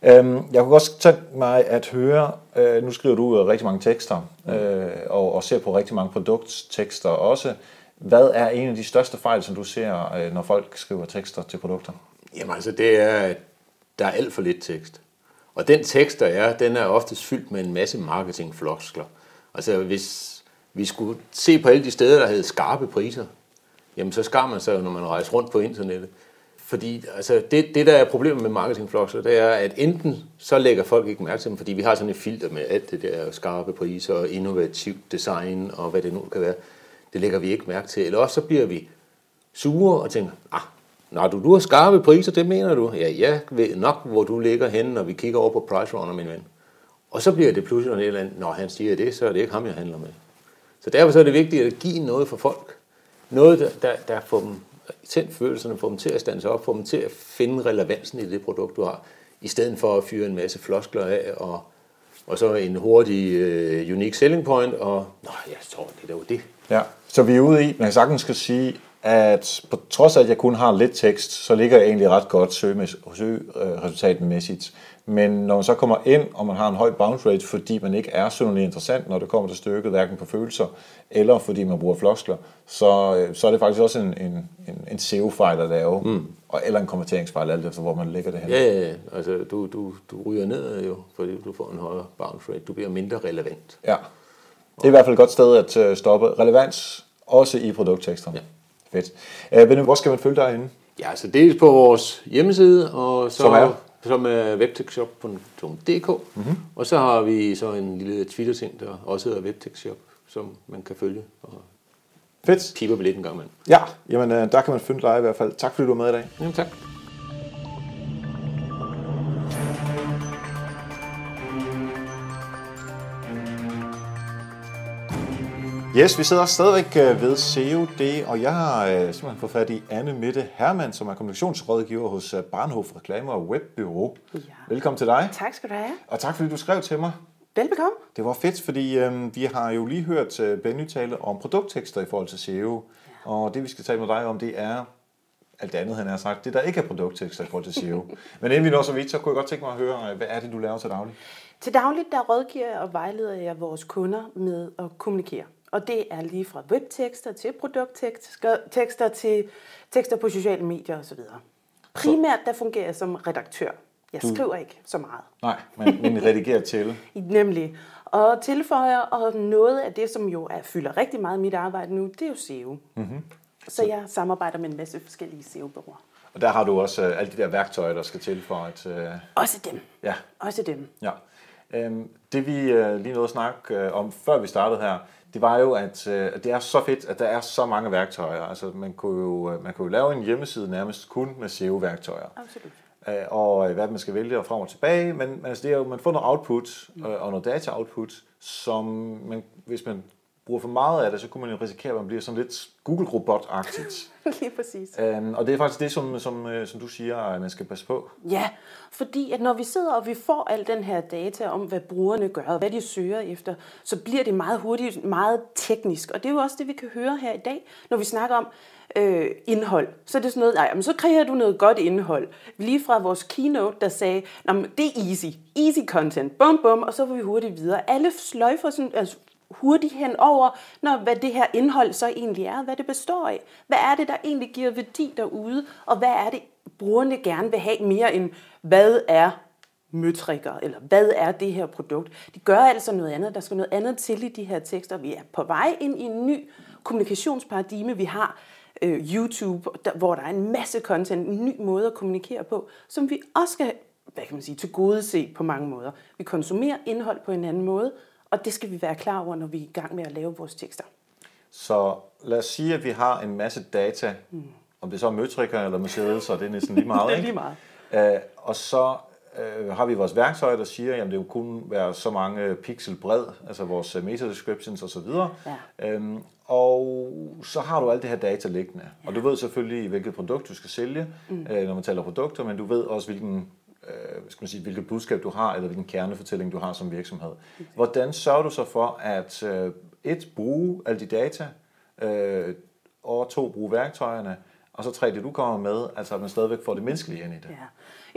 Øhm, jeg kunne også tænke mig at høre, øh, nu skriver du øh, rigtig mange tekster, øh, og, og ser på rigtig mange produkttekster også. Hvad er en af de største fejl, som du ser, øh, når folk skriver tekster til produkter? Jamen altså, det er, at der er alt for lidt tekst. Og den tekst, der er, den er oftest fyldt med en masse marketingfloskler. Altså, hvis vi skulle se på alle de steder, der havde skarpe priser, jamen så skar man sig jo, når man rejser rundt på internettet. Fordi altså, det, det, der er problemet med marketingfloskler, det er, at enten så lægger folk ikke mærke til dem, fordi vi har sådan et filter med alt det der skarpe priser og innovativt design og hvad det nu kan være. Det lægger vi ikke mærke til. Eller også så bliver vi sure og tænker, ah, når du, du har skarpe priser, det mener du? Ja, jeg ved nok, hvor du ligger henne, når vi kigger over på Price Runner, min ven. Og så bliver det pludselig noget eller andet, når han siger det, så er det ikke ham, jeg handler med. Så derfor så er det vigtigt at give noget for folk. Noget, der, der, der får dem tændt følelserne, får dem til at stande sig op, får dem til at finde relevansen i det produkt, du har, i stedet for at fyre en masse floskler af, og, og så en hurtig uh, unique selling point, og nå, jeg tror, det er jo det. Ja, så vi er ude i, man sagtens skal sige, at på trods af, at jeg kun har lidt tekst, så ligger jeg egentlig ret godt søgeresultatmæssigt. Men når man så kommer ind, og man har en høj bounce rate, fordi man ikke er synderligt interessant, når det kommer til stykket, hverken på følelser, eller fordi man bruger floskler, så, øh, så er det faktisk også en, en, en, en SEO-fejl at lave, mm. og, eller en konverteringsfejl, alt efter hvor man lægger det hen. Ja, ja, ja. Altså, du, du, du ryger ned jo, fordi du får en højere bounce rate. Du bliver mindre relevant. Ja. Det er i hvert fald et godt sted at øh, stoppe. Relevans, også i produkttekster. Ja. Fedt. Øh, Benny, hvor skal man følge dig henne? Ja, så dels på vores hjemmeside, og så, Som er? som er webtechshop.dk. Mm-hmm. Og så har vi så en lille Twitter-ting, der også hedder webtechshop, som man kan følge. Og Fedt. piper lidt en gang imellem. Ja, jamen øh, der kan man finde dig i hvert fald. Tak fordi du var med i dag. Jamen, tak. Yes, vi sidder stadigvæk øh, ved COD, og jeg har øh, simpelthen fået fat i Anne Mette Hermann, som er kommunikationsrådgiver hos øh, Barnhof Reklamer og Webbyrå. Ja. Velkommen til dig, Tak skal du have. og tak fordi du skrev til mig. Velbekomme. Det var fedt, fordi øh, vi har jo lige hørt øh, Benny tale om produkttekster i forhold til SEO, og det vi skal tale med dig om, det er alt det andet, han har sagt, det der ikke er produkttekster i forhold til SEO. Men inden vi når så vidt, så kunne jeg godt tænke mig at høre, hvad er det, du laver til daglig? Til dagligt der rådgiver jeg og vejleder jeg vores kunder med at kommunikere. Og det er lige fra webtekster til produkttekster tekster til tekster på sociale medier osv. Primært der fungerer jeg som redaktør. Jeg skriver ikke så meget. Nej, men, men redigerer til. Nemlig. Og tilføjer, og noget af det, som jo er, fylder rigtig meget i mit arbejde nu, det er jo SEO. Mm-hmm. Så jeg samarbejder med en masse forskellige SEO-bureauer. Og der har du også øh, alle de der værktøjer, der skal til for at... Øh, Også dem. ja, Også dem. Ja. Øhm, det vi øh, lige nåede at snakke øh, om, før vi startede her, det var jo, at øh, det er så fedt, at der er så mange værktøjer. Altså, man kunne jo, øh, man kunne jo lave en hjemmeside nærmest kun med SEO-værktøjer. Absolut. Øh, og øh, hvad man skal vælge og frem og tilbage. Men, men altså, det er jo, man får noget output øh, og noget data-output, som man, hvis man bruger for meget af det, så kunne man jo risikere, at man bliver sådan lidt Google-robot-agtigt. Lige præcis. øhm, og det er faktisk det, som, som, øh, som du siger, at man skal passe på. Ja, fordi at når vi sidder og vi får al den her data om, hvad brugerne gør, og hvad de søger efter, så bliver det meget hurtigt meget teknisk. Og det er jo også det, vi kan høre her i dag, når vi snakker om øh, indhold. Så er det sådan noget, nej, men så kræver du noget godt indhold. Lige fra vores keynote, der sagde, "Nå, men det er easy, easy content, bum bum, og så var vi hurtigt videre. Alle sløjfer sådan, altså, hurtigt hen over, når, hvad det her indhold så egentlig er, hvad det består af. Hvad er det, der egentlig giver værdi derude, og hvad er det, brugerne gerne vil have mere end, hvad er møtrikker, eller hvad er det her produkt. De gør altså noget andet, der skal noget andet til i de her tekster. Vi er på vej ind i en ny kommunikationsparadigme. Vi har øh, YouTube, der, hvor der er en masse content, en ny måde at kommunikere på, som vi også skal hvad kan man sige, til gode se på mange måder. Vi konsumerer indhold på en anden måde, og det skal vi være klar over, når vi er i gang med at lave vores tekster. Så lad os sige, at vi har en masse data, mm. om det så er møtrikker eller museet, så er det næsten lige meget. Det er ikke? lige meget. Øh, og så øh, har vi vores værktøjer, der siger, at det jo kun være så mange pixel bred, altså vores øh, meta-descriptions osv. Ja. Øhm, og så har du alt det her data liggende. Ja. Og du ved selvfølgelig, hvilket produkt du skal sælge, mm. øh, når man taler produkter, men du ved også, hvilken øh, hvad skal man sige, hvilket budskab du har, eller hvilken kernefortælling du har som virksomhed. Hvordan sørger du så for at øh, et, bruge alle de data, øh, og to, bruge værktøjerne, og så tre, det du kommer med, altså at man stadigvæk får det menneskelige ind i det. Ja.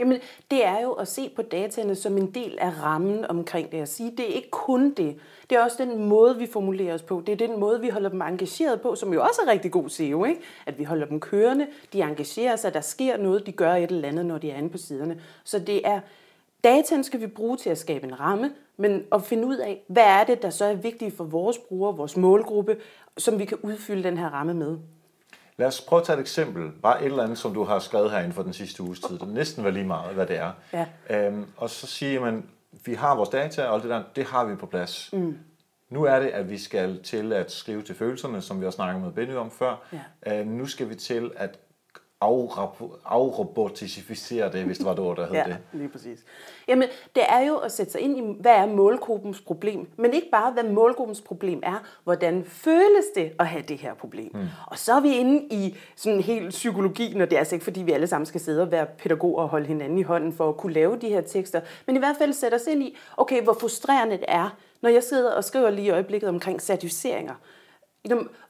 Jamen, det er jo at se på dataene som en del af rammen omkring det. At sige, det er ikke kun det. Det er også den måde, vi formulerer os på. Det er den måde, vi holder dem engageret på, som jo også er rigtig god SEO. Ikke? At vi holder dem kørende, de engagerer sig, der sker noget, de gør et eller andet, når de er inde på siderne. Så det er, dataen skal vi bruge til at skabe en ramme, men at finde ud af, hvad er det, der så er vigtigt for vores brugere, vores målgruppe, som vi kan udfylde den her ramme med. Lad os prøve at tage et eksempel. Bare et eller andet, som du har skrevet herinde for den sidste uges tid. Det næsten var lige meget, hvad det er. Ja. Øhm, og så siger man, vi har vores data og alt det der, det har vi på plads. Mm. Nu er det, at vi skal til at skrive til følelserne, som vi har snakket med Benny om før. Ja. Øh, nu skal vi til at afrobotificere det, hvis det var det ord, der hed Ja, det. lige præcis. Jamen, det er jo at sætte sig ind i, hvad er målgruppens problem, men ikke bare, hvad målgruppens problem er, hvordan føles det at have det her problem. Mm. Og så er vi inde i sådan en helt psykologi, når det er altså ikke, fordi vi alle sammen skal sidde og være pædagoger og holde hinanden i hånden for at kunne lave de her tekster, men i hvert fald sætte os ind i, okay, hvor frustrerende det er, når jeg sidder og skriver lige i øjeblikket omkring certificeringer.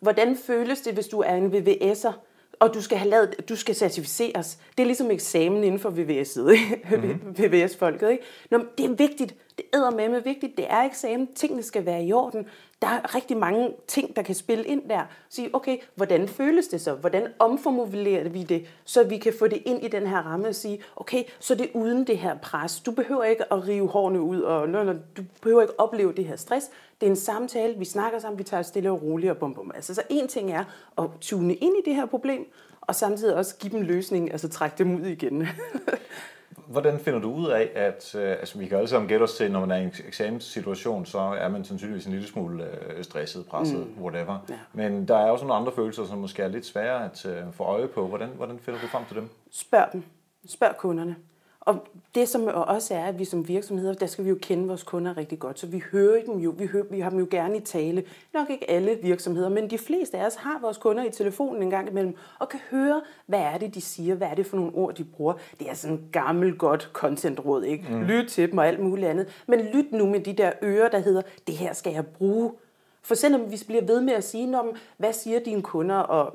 Hvordan føles det, hvis du er en VVS'er, og du skal, have lavet, du skal certificeres. Det er ligesom eksamen inden for VVS'et, mm-hmm. VVS-folket. Ikke? Nå, det er vigtigt. Det er med vigtigt. Det er eksamen. Tingene skal være i orden. Der er rigtig mange ting, der kan spille ind der. Sige, okay, hvordan føles det så? Hvordan omformulerer vi det, så vi kan få det ind i den her ramme og sige, okay, så det er uden det her pres. Du behøver ikke at rive hårene ud, og nå, du behøver ikke opleve det her stress. Det er en samtale, vi snakker sammen, vi tager stille og roligt og bum bum. Altså, så en ting er at tune ind i det her problem, og samtidig også give dem en løsning, altså trække dem ud igen. hvordan finder du ud af, at øh, altså, vi kan alle sammen gætte os til, når man er i en eksamenssituation, så er man sandsynligvis en lille smule øh, stresset, presset, mm. whatever. Ja. Men der er også nogle andre følelser, som måske er lidt svære at øh, få øje på. Hvordan, hvordan finder du frem til dem? Spørg dem. Spørg kunderne. Og det som også er, at vi som virksomheder, der skal vi jo kende vores kunder rigtig godt, så vi hører dem jo, vi, hører, vi har dem jo gerne i tale. Nok ikke alle virksomheder, men de fleste af os har vores kunder i telefonen en gang imellem, og kan høre, hvad er det, de siger, hvad er det for nogle ord, de bruger. Det er sådan en gammel, godt content-råd, ikke? Mm. Lyt til dem og alt muligt andet. Men lyt nu med de der ører, der hedder, det her skal jeg bruge for selvom vi bliver ved med at sige, om, hvad siger dine kunder, og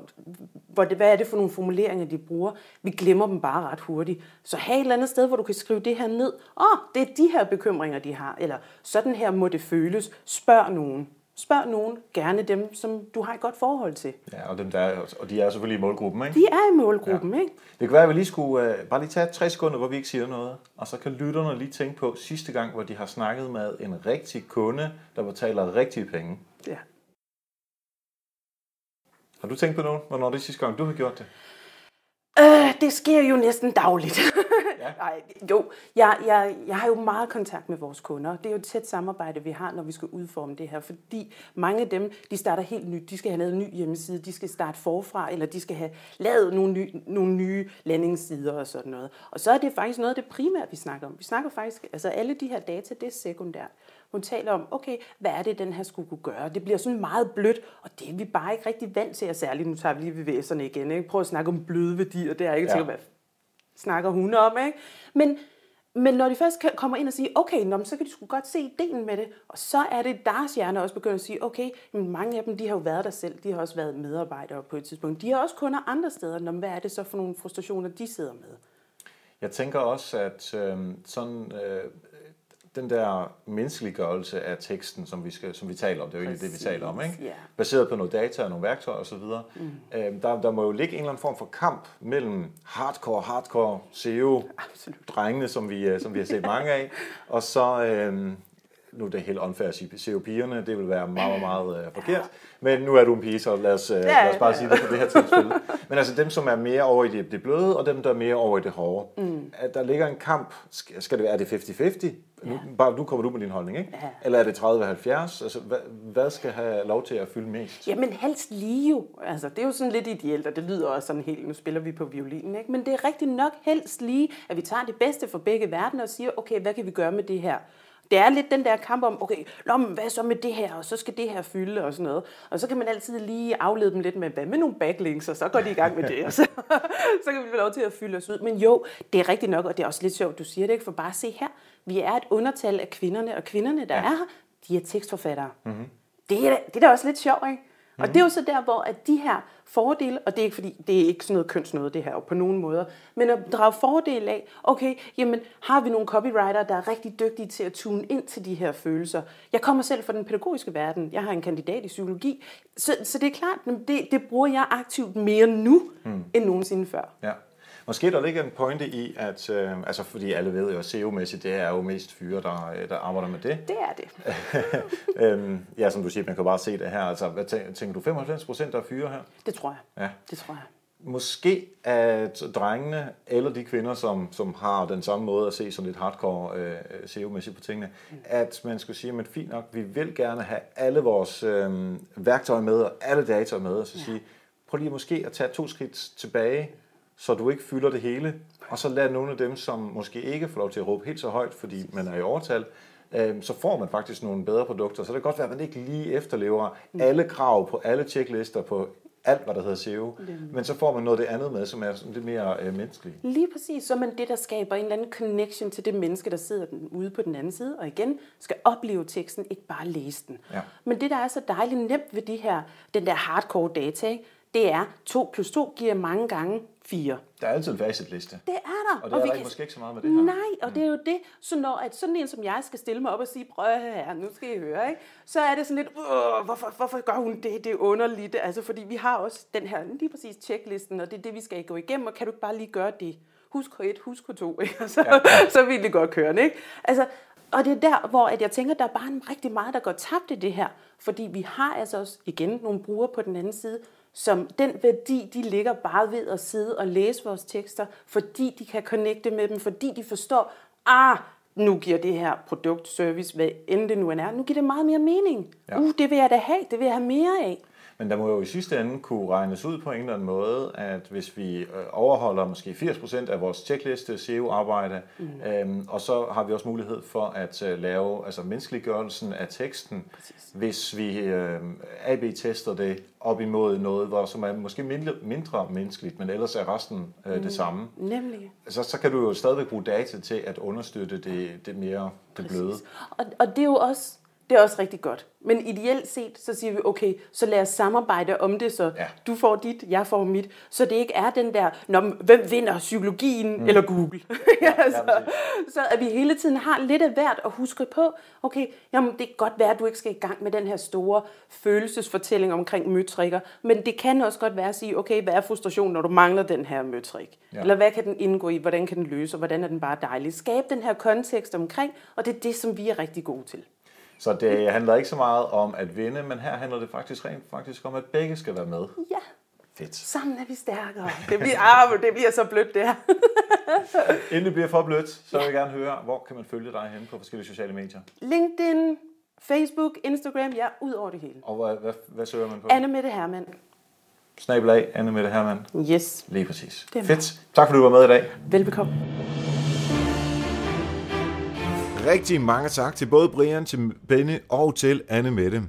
hvad er det for nogle formuleringer, de bruger, vi glemmer dem bare ret hurtigt. Så have et eller andet sted, hvor du kan skrive det her ned. Åh, oh, det er de her bekymringer, de har. Eller sådan her må det føles. Spørg nogen. Spørg nogen, gerne dem, som du har et godt forhold til. Ja, og, dem der er, og de er selvfølgelig i målgruppen, ikke? De er i målgruppen, ja. ikke? Det kan være, at vi lige skulle uh, bare lige tage tre sekunder, hvor vi ikke siger noget, og så kan lytterne lige tænke på sidste gang, hvor de har snakket med en rigtig kunde, der betaler rigtige penge. Har du tænkt på nogen, hvornår det er sidste gang, du har gjort det? Øh, det sker jo næsten dagligt. Ja. Ej, jo, jeg, jeg, jeg har jo meget kontakt med vores kunder. Det er jo et tæt samarbejde, vi har, når vi skal udforme det her. Fordi mange af dem, de starter helt nyt. De skal have lavet en ny hjemmeside, de skal starte forfra, eller de skal have lavet nogle, ny, nogle nye landingssider og sådan noget. Og så er det faktisk noget af det primære, vi snakker om. Vi snakker faktisk, altså alle de her data, det er sekundært. Hun taler om, okay, hvad er det, den her skulle kunne gøre? Det bliver sådan meget blødt, og det er vi bare ikke rigtig vant til, og særligt, nu tager vi lige VVS'erne igen, ikke? Prøv at snakke om bløde værdier, det er ikke ja. til, hvad snakker hun om, ikke? Men, men når de først kommer ind og siger, okay, nå, så kan de sgu godt se ideen med det, og så er det deres hjerne også begyndt at sige, okay, men mange af dem, de har jo været der selv, de har også været medarbejdere på et tidspunkt. De har også kunder andre steder, når, hvad er det så for nogle frustrationer, de sidder med? Jeg tænker også, at øh, sådan øh, den der menneskeliggørelse af teksten, som vi, skal, som vi taler om, det er jo egentlig det, vi taler om, ikke? Yeah. baseret på noget data og nogle værktøjer osv., mm. øh, der, der må jo ligge en eller anden form for kamp mellem hardcore, hardcore SEO-drengene, som vi, øh, som vi har set mange af, og så, øh, nu er det helt unfair at sige SEO-pigerne, det vil være meget, meget, øh, forkert, men nu er du en pige, så lad os, øh, ja, lad os bare ja. sige det på det her tilfælde. Men altså dem, som er mere over i det, det bløde, og dem, der er mere over i det hårde. Mm. At der ligger en kamp, skal det er det 50-50? Ja. Nu, bare, nu kommer du med din holdning, ikke? Ja. Eller er det 30-70? Altså, hvad, hvad skal have lov til at fylde mest? Jamen helst lige jo. Altså, det er jo sådan lidt ideelt, og det lyder også sådan helt, nu spiller vi på violinen, ikke? Men det er rigtig nok helst lige, at vi tager det bedste for begge verdener og siger, okay, hvad kan vi gøre med det her? Det er lidt den der kamp om, okay, Nå, men hvad så med det her, og så skal det her fylde og sådan noget. Og så kan man altid lige aflede dem lidt med, hvad med nogle backlinks, og så går de i gang med det, og så, så kan vi få lov til at fylde os ud. Men jo, det er rigtigt nok, og det er også lidt sjovt, du siger det ikke, for bare se her, vi er et undertal af kvinderne, og kvinderne, der ja. er her, de er tekstforfattere. Mm-hmm. Det, er, det er da også lidt sjovt, ikke? Mm. Og det er jo så der, hvor at de her fordele, og det er ikke fordi, det er ikke sådan noget kønsnøde det her på nogen måder, men at drage fordel af, okay, jamen har vi nogle copywriter, der er rigtig dygtige til at tune ind til de her følelser. Jeg kommer selv fra den pædagogiske verden, jeg har en kandidat i psykologi, så, så det er klart, det, det bruger jeg aktivt mere nu, mm. end nogensinde før. Ja. Måske der ligger en pointe i, at, øh, altså fordi alle ved jo, at SEO-mæssigt, det er jo mest fyre, der, øh, der arbejder med det. Det er det. øhm, ja, som du siger, man kan bare se det her. Altså, hvad tænker, tænker du, 95 procent der er fyre her? Det tror jeg. Ja. Det tror jeg. Måske at drengene, eller de kvinder, som, som har den samme måde at se sådan lidt hardcore øh, SEO-mæssigt på tingene, mm. at man skulle sige, men fint nok, vi vil gerne have alle vores øh, værktøjer med, og alle data med, og så ja. sige, prøv lige måske at tage to skridt tilbage, så du ikke fylder det hele. Og så lad nogle af dem, som måske ikke får lov til at råbe helt så højt, fordi man er i overtal, øh, så får man faktisk nogle bedre produkter. Så det kan godt være, at man ikke lige efterlever alle krav på alle checklister på alt, hvad der hedder SEO. Men så får man noget af det andet med, som er sådan lidt mere øh, menneskeligt. Lige præcis. Så man det, der skaber en eller anden connection til det menneske, der sidder ude på den anden side, og igen skal opleve teksten, ikke bare læse den. Ja. Men det, der er så dejligt nemt ved de her, den der hardcore data, ikke? det er 2 plus 2 giver mange gange 4. Der er altid en facitliste. Det er der. Og det er og der kan... måske ikke så meget med det her. Nej, og mm. det er jo det. Så når at sådan en som jeg skal stille mig op og sige, prøv her, nu skal I høre, ikke? så er det sådan lidt, hvorfor, hvorfor gør hun det? Det er underligt. Altså, fordi vi har også den her lige præcis checklisten, og det er det, vi skal gå igennem, og kan du ikke bare lige gøre det? Husk K1, husk K2, ikke? Og så, ja, ja. så vil det godt køre, ikke? Altså, og det er der, hvor at jeg tænker, der er bare rigtig meget, der går tabt i det her. Fordi vi har altså også igen nogle brugere på den anden side, som den værdi, de ligger bare ved at sidde og læse vores tekster, fordi de kan connecte med dem, fordi de forstår, ah, nu giver det her produkt, service, hvad end det nu end er, nu giver det meget mere mening. Ja. Uh, det vil jeg da have, det vil jeg have mere af. Men der må jo i sidste ende kunne regnes ud på en eller anden måde, at hvis vi øh, overholder måske 80% af vores checkliste SEO-arbejde, mm. øhm, og så har vi også mulighed for at uh, lave altså menneskeliggørelsen af teksten, Præcis. hvis vi øh, AB-tester det op imod noget, hvor, som er måske mindre, mindre menneskeligt, men ellers er resten øh, det mm. samme. Nemlig. Så, så kan du jo stadigvæk bruge data til at understøtte det, det mere det Præcis. bløde. Og, og det er jo også det er også rigtig godt. Men ideelt set, så siger vi, okay, så lad os samarbejde om det, så ja. du får dit, jeg får mit. Så det ikke er den der, Nå, hvem vinder, psykologien mm. eller Google? ja, altså, så at vi hele tiden har lidt af hvert at huske på, okay, jamen, det kan godt være, at du ikke skal i gang med den her store følelsesfortælling omkring møtrikker, men det kan også godt være at sige, okay, hvad er frustrationen, når du mangler den her møtrik? Ja. Eller hvad kan den indgå i, hvordan kan den løse, og hvordan er den bare dejlig? Skab den her kontekst omkring, og det er det, som vi er rigtig gode til. Så det handler ikke så meget om at vinde, men her handler det faktisk rent faktisk om, at begge skal være med. Ja. Fedt. Sammen er vi stærkere. Det bliver, ah, det bliver så blødt, det her. Inden det bliver for blødt, så vil jeg gerne høre, hvor kan man følge dig hen på forskellige sociale medier? LinkedIn, Facebook, Instagram, ja, ud over det hele. Og hvad, hvad, hvad søger man på? Anne Mette Hermann. Snabelag, Anne Mette Hermann. Yes. Lige præcis. Fedt. Tak fordi du var med i dag. Velbekomme. Rigtig mange tak til både Brian, til Benny og til Anne Mette.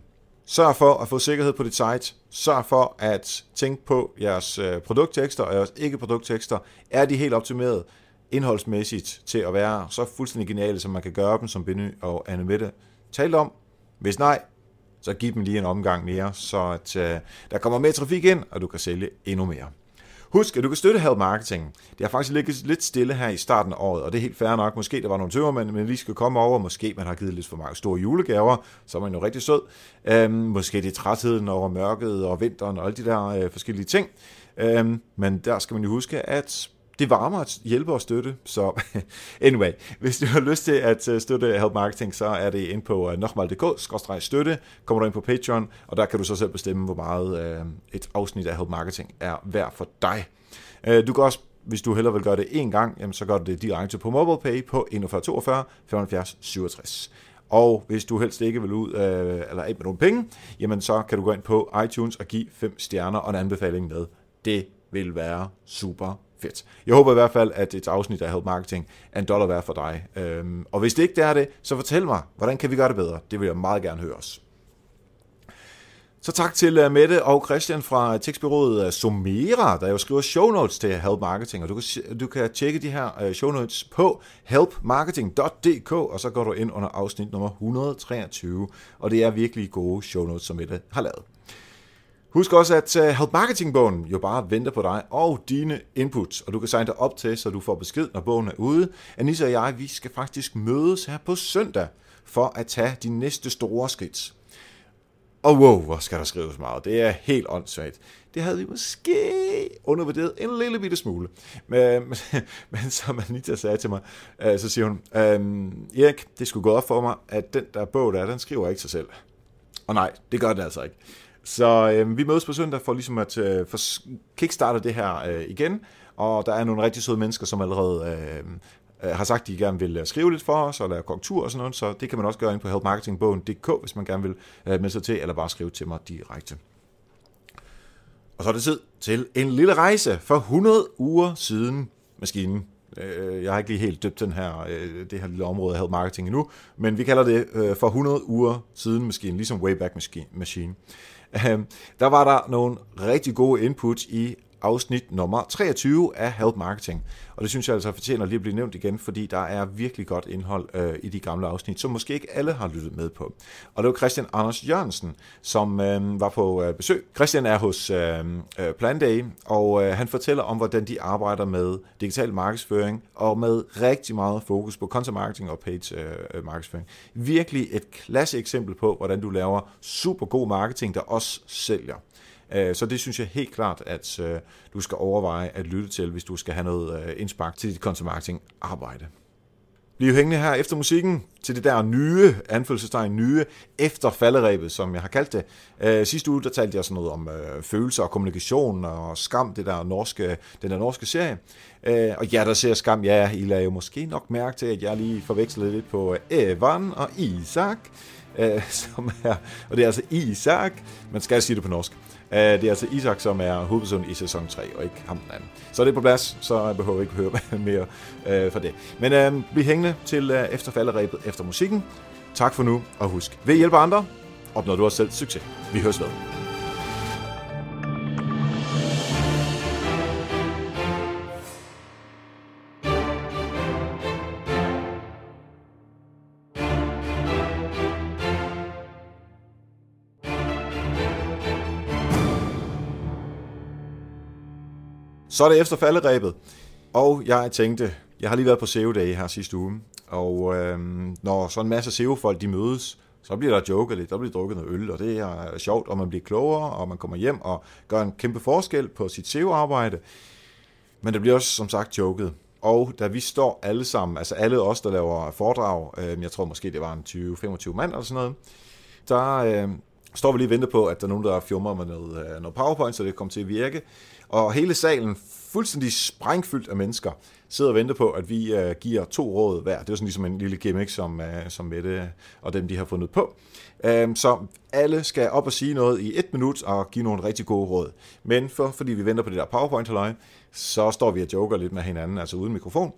Sørg for at få sikkerhed på dit site. Sørg for at tænke på jeres øh, produkttekster og jeres ikke-produkttekster. Er de helt optimeret indholdsmæssigt til at være så fuldstændig geniale, som man kan gøre dem, som Benny og Anne Mette talte om? Hvis nej, så giv dem lige en omgang mere, så at, uh, der kommer mere trafik ind, og du kan sælge endnu mere. Husk, at du kan støtte Help Marketing. Det har faktisk ligget lidt stille her i starten af året, og det er helt fair nok. Måske der var nogle tømmermænd, men lige skal komme over. Måske man har givet lidt for mange store julegaver, så er man jo rigtig sød. Øhm, måske det er trætheden over mørket og vinteren og alle de der øh, forskellige ting. Øhm, men der skal man jo huske, at det varmer at hjælpe og støtte. Så anyway, hvis du har lyst til at øh, støtte Help Marketing, så er det ind på øh, nokmal.dk-støtte. Kommer du ind på Patreon, og der kan du så selv bestemme, hvor meget øh, et afsnit af Help Marketing er værd for dig. Du kan også hvis du hellere vil gøre det en gang, jamen så gør du det direkte på MobilePay på 4142 75 67. Og hvis du helst ikke vil ud øh, eller af med nogle penge, jamen så kan du gå ind på iTunes og give 5 stjerner og en anbefaling med. Det vil være super fedt. Jeg håber i hvert fald, at et afsnit af Help Marketing er en dollar værd for dig. Øhm, og hvis det ikke er det, så fortæl mig, hvordan kan vi gøre det bedre? Det vil jeg meget gerne høre os. Så tak til øh, Mette og Christian fra øh, tekstbyrået øh, Somera, der jo skriver show notes til Help Marketing, og du kan, du kan tjekke de her show notes på helpmarketing.dk, og så går du ind under afsnit nummer 123, og det er virkelig gode show notes, som Mette har lavet. Husk også, at øh, Help Marketing-bogen jo bare venter på dig og dine inputs, og du kan signe dig op til, så du får besked, når bogen er ude. Anissa og jeg, vi skal faktisk mødes her på søndag for at tage de næste store skridt. Og wow, hvor skal der skrives meget. Det er helt åndssvagt. Det havde vi måske undervurderet en lille bitte smule. Men, men, men som Anita sagde til mig, øh, så siger hun, øhm, Erik, det skulle gå op for mig, at den der bog der, den skriver ikke sig selv. Og nej, det gør det altså ikke. Så øh, vi mødes på søndag for ligesom at øh, for kickstarte det her øh, igen, og der er nogle rigtig søde mennesker, som allerede øhm, øh, har sagt, at de gerne vil øh, skrive lidt for os og lave korrektur og sådan noget, så det kan man også gøre ind på helpmarketingbogen.dk, hvis man gerne vil øh, melde sig til, eller bare skrive til mig direkte. Og så er det tid til en lille rejse for 100 uger siden maskinen. Øh, jeg har ikke lige helt døbt den her, øh, det her lille område af Marketing endnu, men vi kalder det for 100 uger siden maskinen, ligesom Wayback Machine. Øhm, der var der nogle rigtig gode inputs i afsnit nummer 23 af Help Marketing. Og det synes jeg altså fortjener lige at blive nævnt igen, fordi der er virkelig godt indhold øh, i de gamle afsnit, som måske ikke alle har lyttet med på. Og det var Christian Anders Jørgensen, som øh, var på øh, besøg. Christian er hos øh, øh, Planday, og øh, han fortæller om, hvordan de arbejder med digital markedsføring, og med rigtig meget fokus på content marketing og page øh, øh, markedsføring. Virkelig et klasse eksempel på, hvordan du laver super god marketing, der også sælger. Øh, så det synes jeg helt klart, at øh, du skal overveje at lytte til, hvis du skal have noget øh, indspark til dit content marketing arbejde. Bliv hængende her efter musikken til det der nye, anfølgelsestegn nye, efter falderæbet, som jeg har kaldt det. Øh, sidste uge, der talte jeg sådan noget om øh, følelser og kommunikation og skam, det der norske, den der norske serie. Øh, og ja, der ser skam, ja, I lader jo måske nok mærke til, at jeg lige forvekslede lidt på Evan og Isak, øh, som er, og det er altså Isak, man skal sige det på norsk. Øh, det er altså Isak, som er hovedpersonen i sæson 3, og ikke ham den anden. Så er på plads, så jeg behøver ikke høre mere øh, for det. Men øh, bliv hængende til øh, efter falderæbet efter musikken. Tak for nu, og husk, ved hjælpe andre, opnår du også selv succes. Vi høres ved. Så er det efter falderæbet, og jeg tænkte, jeg har lige været på SEO-dag her sidste uge, og øh, når så en masse SEO-folk de mødes, så bliver der joket lidt, der bliver drukket noget øl, og det er sjovt, og man bliver klogere, og man kommer hjem og gør en kæmpe forskel på sit SEO-arbejde. Men det bliver også, som sagt, joket. Og da vi står alle sammen, altså alle os, der laver foredrag, øh, jeg tror måske det var en 20-25 mand eller sådan noget, der øh, står vi lige og venter på, at der er nogen, der fjummer med noget, noget PowerPoint, så det kommer til at virke. Og hele salen, fuldstændig sprængfyldt af mennesker, sidder og venter på, at vi øh, giver to råd hver. Det er sådan ligesom en lille gimmick, som, øh, som Mette og dem, de har fundet på. Um, så alle skal op og sige noget i et minut og give nogle rigtig gode råd. Men for, fordi vi venter på det der powerpoint halløj, så står vi og joker lidt med hinanden, altså uden mikrofon.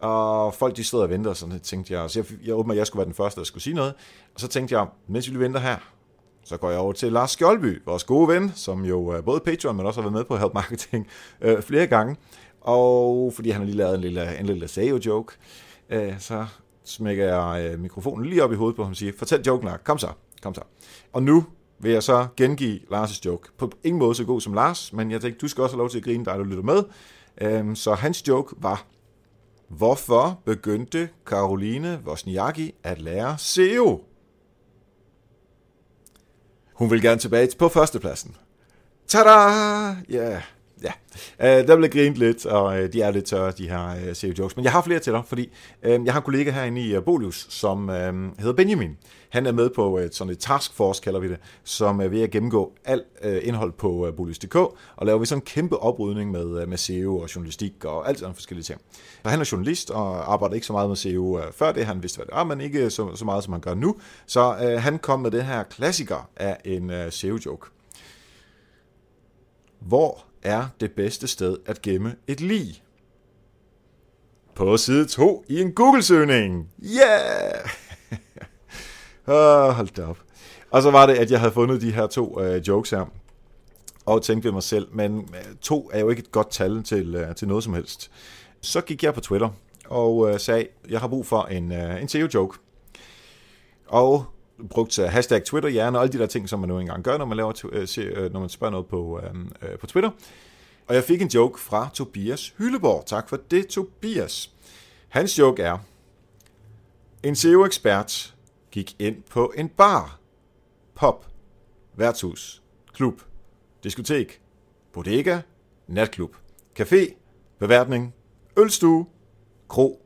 Og folk de sidder og venter, og sådan tænkte jeg, så jeg, jeg åbner, at jeg skulle være den første, der skulle sige noget. Og så tænkte jeg, mens vi venter her, så går jeg over til Lars Skjoldby, vores gode ven, som jo er både Patreon, men også har været med på Help Marketing øh, flere gange. Og fordi han har lige lavet en lille, en lille SEO-joke, øh, så smækker jeg øh, mikrofonen lige op i hovedet på ham og siger, fortæl joken, Lars. Kom så, kom så. Og nu vil jeg så gengive Lars' joke. På ingen måde så god som Lars, men jeg tænkte, du skal også have lov til at grine, dig du lytter med. Øh, så hans joke var, hvorfor begyndte Karoline Wozniacki at lære SEO? Hun vil gerne tilbage på førstepladsen. Tada! Ja, yeah. Ja, øh, der blev grint lidt, og øh, de er lidt tørre, de her øh, SEO-jokes. Men jeg har flere til dig, fordi øh, jeg har en kollega herinde i uh, Bolius, som øh, hedder Benjamin. Han er med på uh, sådan et taskforce, kalder vi det, som øh, er ved at gennemgå alt øh, indhold på øh, Bolius.dk, og laver vi sådan en kæmpe oprydning med, øh, med SEO og journalistik og alt sådan forskellige ting. Så han er journalist og arbejder ikke så meget med SEO øh, før det. Han vidste, hvad det var, men ikke så, så meget, som han gør nu. Så øh, han kom med det her klassiker af en SEO-joke. Hvor er det bedste sted at gemme et lig? På side 2 i en Google-søgning. Yeah! oh, hold da op. Og så var det, at jeg havde fundet de her to øh, jokes her, og tænkte ved mig selv, men øh, to er jo ikke et godt tal til, øh, til noget som helst. Så gik jeg på Twitter og øh, sagde, jeg har brug for en, øh, en SEO-joke. Og brugt øh, hashtag Twitter og alle de der ting, som man nu engang gør, når man, laver, øh, øh, når man spørger noget på, øhm, øh, på Twitter. Og jeg fik en joke fra Tobias Hylleborg. Tak for det, Tobias. Hans joke er, en SEO-ekspert gik ind på en bar, pop, værtshus, klub, diskotek, bodega, natklub, café, beværtning, ølstue, kro